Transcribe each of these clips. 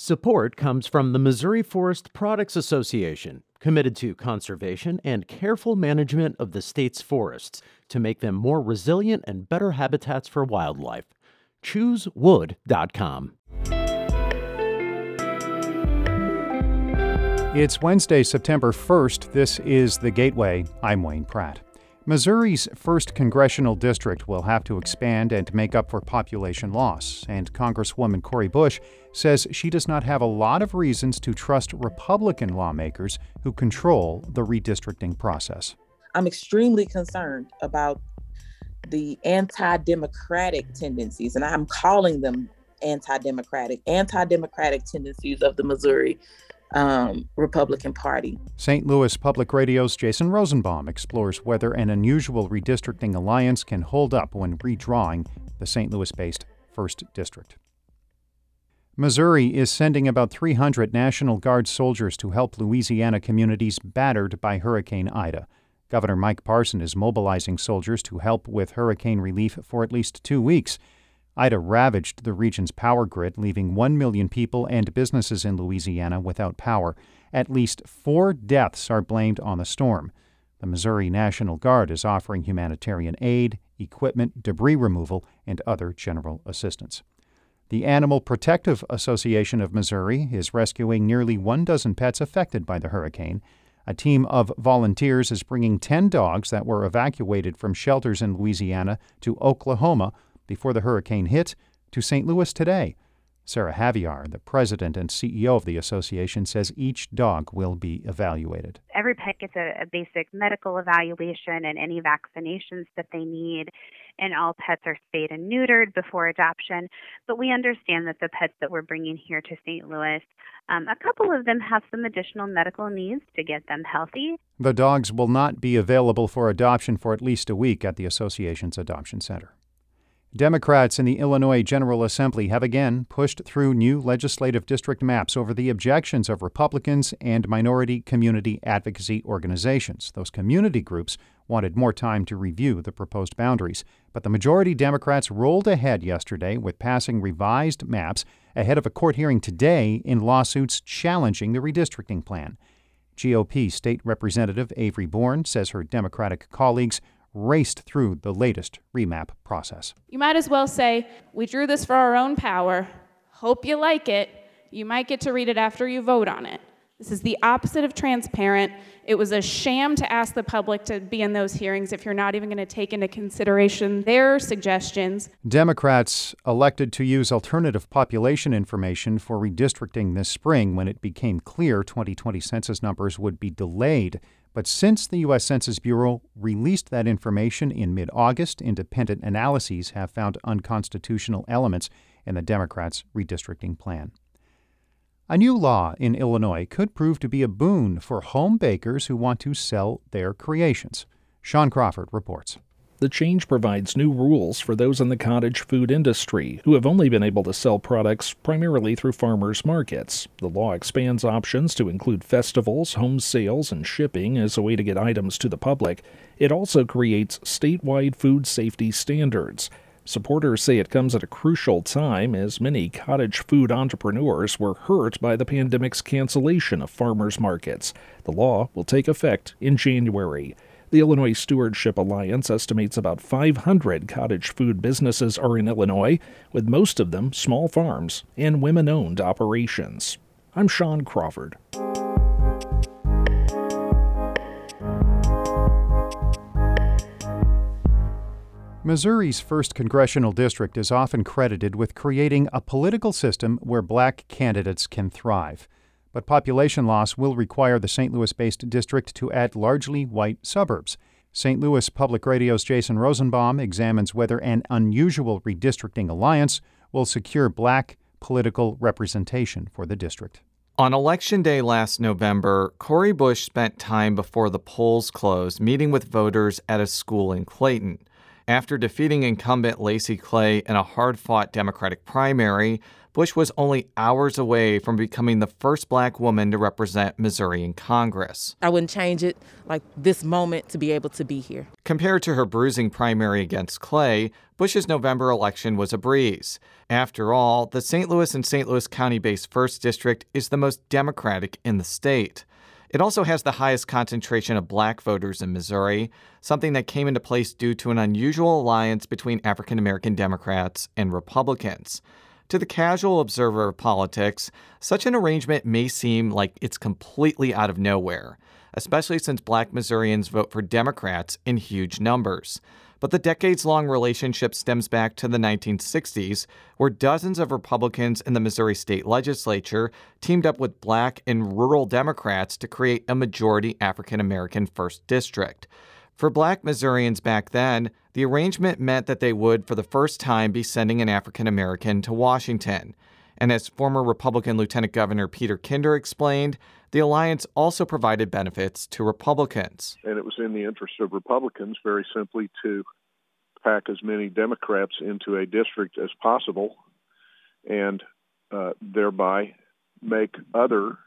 Support comes from the Missouri Forest Products Association, committed to conservation and careful management of the state's forests to make them more resilient and better habitats for wildlife. ChooseWood.com. It's Wednesday, September 1st. This is The Gateway. I'm Wayne Pratt. Missouri's 1st Congressional District will have to expand and make up for population loss, and Congresswoman Cori Bush says she does not have a lot of reasons to trust Republican lawmakers who control the redistricting process. I'm extremely concerned about the anti democratic tendencies, and I'm calling them anti democratic, anti democratic tendencies of the Missouri um, Republican Party. St. Louis Public Radio's Jason Rosenbaum explores whether an unusual redistricting alliance can hold up when redrawing the St. Louis based 1st District. Missouri is sending about 300 National Guard soldiers to help Louisiana communities battered by Hurricane Ida. Governor Mike Parson is mobilizing soldiers to help with hurricane relief for at least two weeks. Ida ravaged the region's power grid, leaving 1 million people and businesses in Louisiana without power. At least four deaths are blamed on the storm. The Missouri National Guard is offering humanitarian aid, equipment, debris removal, and other general assistance. The Animal Protective Association of Missouri is rescuing nearly one dozen pets affected by the hurricane. A team of volunteers is bringing 10 dogs that were evacuated from shelters in Louisiana to Oklahoma before the hurricane hit to St. Louis today. Sarah Javier, the president and CEO of the association, says each dog will be evaluated. Every pet gets a, a, basic medical evaluation and any vaccinations that they need, and all pets are spayed and neutered before adoption. But we understand that the pets that we're bringing here to St. Louis, um, a couple of them have some additional medical needs to get them healthy. The dogs will not be available for adoption for at least a week at the association's adoption center. Democrats in the Illinois General Assembly have again pushed through new legislative district maps over the objections of Republicans and minority community advocacy organizations. Those community groups wanted more time to review the proposed boundaries, but the majority Democrats rolled ahead yesterday with passing revised maps ahead of a court hearing today in lawsuits challenging the redistricting plan. GOP State Representative Avery Bourne says her Democratic colleagues raced through the latest remap process. You might as well say, We drew this for our own power. Hope you like it. You might get to read it after you vote on it. This is the opposite of transparent. It was a sham to ask the public to be in those hearings if you're not even going to take into consideration their suggestions. Democrats elected to use alternative population information for redistricting this spring when it became clear 2020 census numbers would be delayed but since the U.S. Census Bureau released that information in mid August, independent analyses have found unconstitutional elements in the Democrats' redistricting plan. A new law in Illinois could prove to be a boon for home bakers who want to sell their creations. Sean Crawford reports. The change provides new rules for those in the cottage food industry who have only been able to sell products primarily through farmers markets. The law expands options to include festivals, home sales, and shipping as a way to get items to the public. It also creates statewide food safety standards. Supporters say it comes at a crucial time as many cottage food entrepreneurs were hurt by the pandemic's cancellation of farmers markets. The law will take effect in January. The Illinois Stewardship Alliance estimates about 500 cottage food businesses are in Illinois, with most of them small farms and women owned operations. I'm Sean Crawford. Missouri's 1st Congressional District is often credited with creating a political system where black candidates can thrive but population loss will require the St. Louis based district to add largely white suburbs. St. Louis Public Radio's Jason Rosenbaum examines whether an unusual redistricting alliance will secure black political representation for the district. On election day last November, Cori Bush spent time before the polls closed meeting with voters at a school in Clayton. After defeating incumbent Lacy Clay in a hard fought Democratic primary, Bush was only hours away from becoming the first black woman to represent Missouri in Congress. I wouldn't change it like this moment to be able to be here. Compared to her bruising primary against Clay, Bush's November election was a breeze. After all, the St. Louis and St. Louis County based 1st District is the most Democratic in the state. It also has the highest concentration of black voters in Missouri, something that came into place due to an unusual alliance between African American Democrats and Republicans. To the casual observer of politics, such an arrangement may seem like it's completely out of nowhere, especially since black Missourians vote for Democrats in huge numbers. But the decades long relationship stems back to the 1960s, where dozens of Republicans in the Missouri state legislature teamed up with black and rural Democrats to create a majority African American first district. For black Missourians back then, the arrangement meant that they would, for the first time, be sending an African American to Washington. And as former Republican Lieutenant Governor Peter Kinder explained, the alliance also provided benefits to Republicans. And it was in the interest of Republicans, very simply, to pack as many Democrats into a district as possible and uh, thereby make other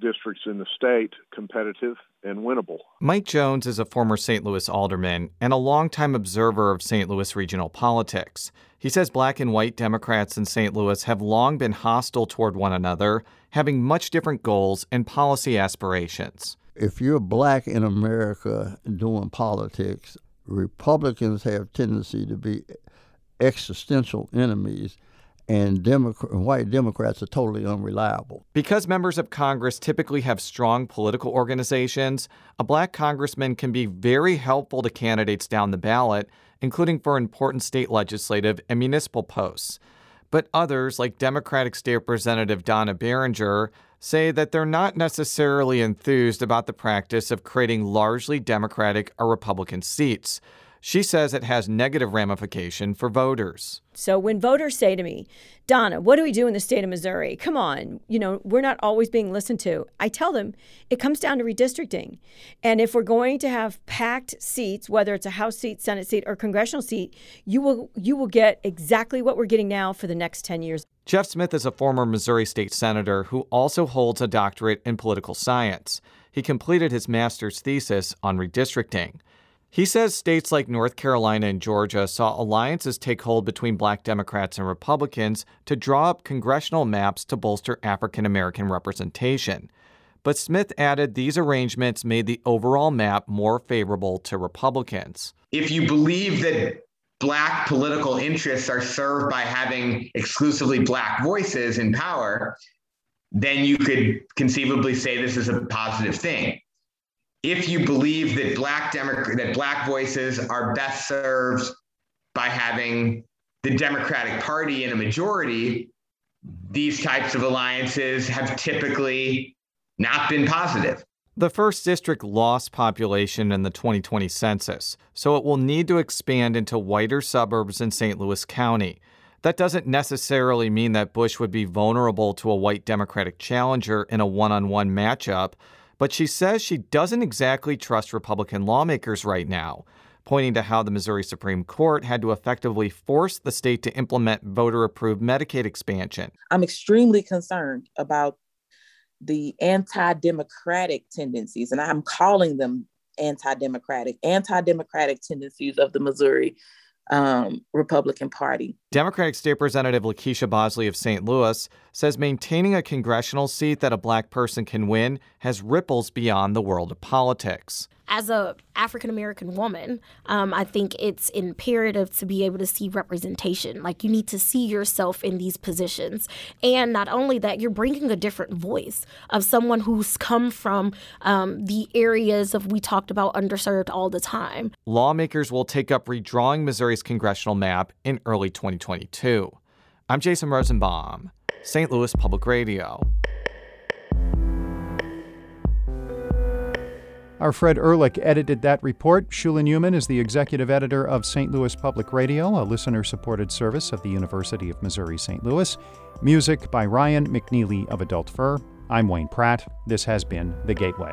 districts in the state competitive and winnable. Mike Jones is a former St. Louis alderman and a longtime observer of St. Louis regional politics. He says black and white Democrats in St. Louis have long been hostile toward one another, having much different goals and policy aspirations. If you're black in America doing politics, Republicans have tendency to be existential enemies and Democrat, white Democrats are totally unreliable. Because members of Congress typically have strong political organizations, a black congressman can be very helpful to candidates down the ballot, including for important state legislative and municipal posts. But others, like Democratic State Representative Donna Baringer, say that they're not necessarily enthused about the practice of creating largely Democratic or Republican seats. She says it has negative ramification for voters. So when voters say to me, Donna, what do we do in the state of Missouri? Come on, you know, we're not always being listened to. I tell them it comes down to redistricting. And if we're going to have packed seats, whether it's a House seat, Senate seat, or congressional seat, you will you will get exactly what we're getting now for the next 10 years. Jeff Smith is a former Missouri state senator who also holds a doctorate in political science. He completed his master's thesis on redistricting. He says states like North Carolina and Georgia saw alliances take hold between black Democrats and Republicans to draw up congressional maps to bolster African American representation. But Smith added these arrangements made the overall map more favorable to Republicans. If you believe that black political interests are served by having exclusively black voices in power, then you could conceivably say this is a positive thing if you believe that black that black voices are best served by having the Democratic Party in a majority, these types of alliances have typically not been positive. The first district lost population in the 2020 census, so it will need to expand into whiter suburbs in St. Louis County. That doesn't necessarily mean that Bush would be vulnerable to a white Democratic challenger in a one on one matchup but she says she doesn't exactly trust Republican lawmakers right now, pointing to how the Missouri Supreme Court had to effectively force the state to implement voter approved Medicaid expansion. I'm extremely concerned about the anti democratic tendencies, and I'm calling them anti democratic, anti democratic tendencies of the Missouri um, Republican Party. Democratic State Representative LaKeySha Bosley of St. Louis says maintaining a congressional seat that a black person can win has ripples beyond the world of politics as a African American woman, um, I think it's imperative to be able to see representation. Like you need to see yourself in these positions, and not only that, you're bringing a different voice of someone who's come from um, the areas of we talked about underserved all the time. Lawmakers will take up redrawing Missouri's congressional map in early 2022. I'm Jason Rosenbaum, St. Louis Public Radio. Our Fred Ehrlich edited that report. Shula Neuman is the executive editor of St. Louis Public Radio, a listener supported service of the University of Missouri St. Louis. Music by Ryan McNeely of Adult Fur. I'm Wayne Pratt. This has been The Gateway.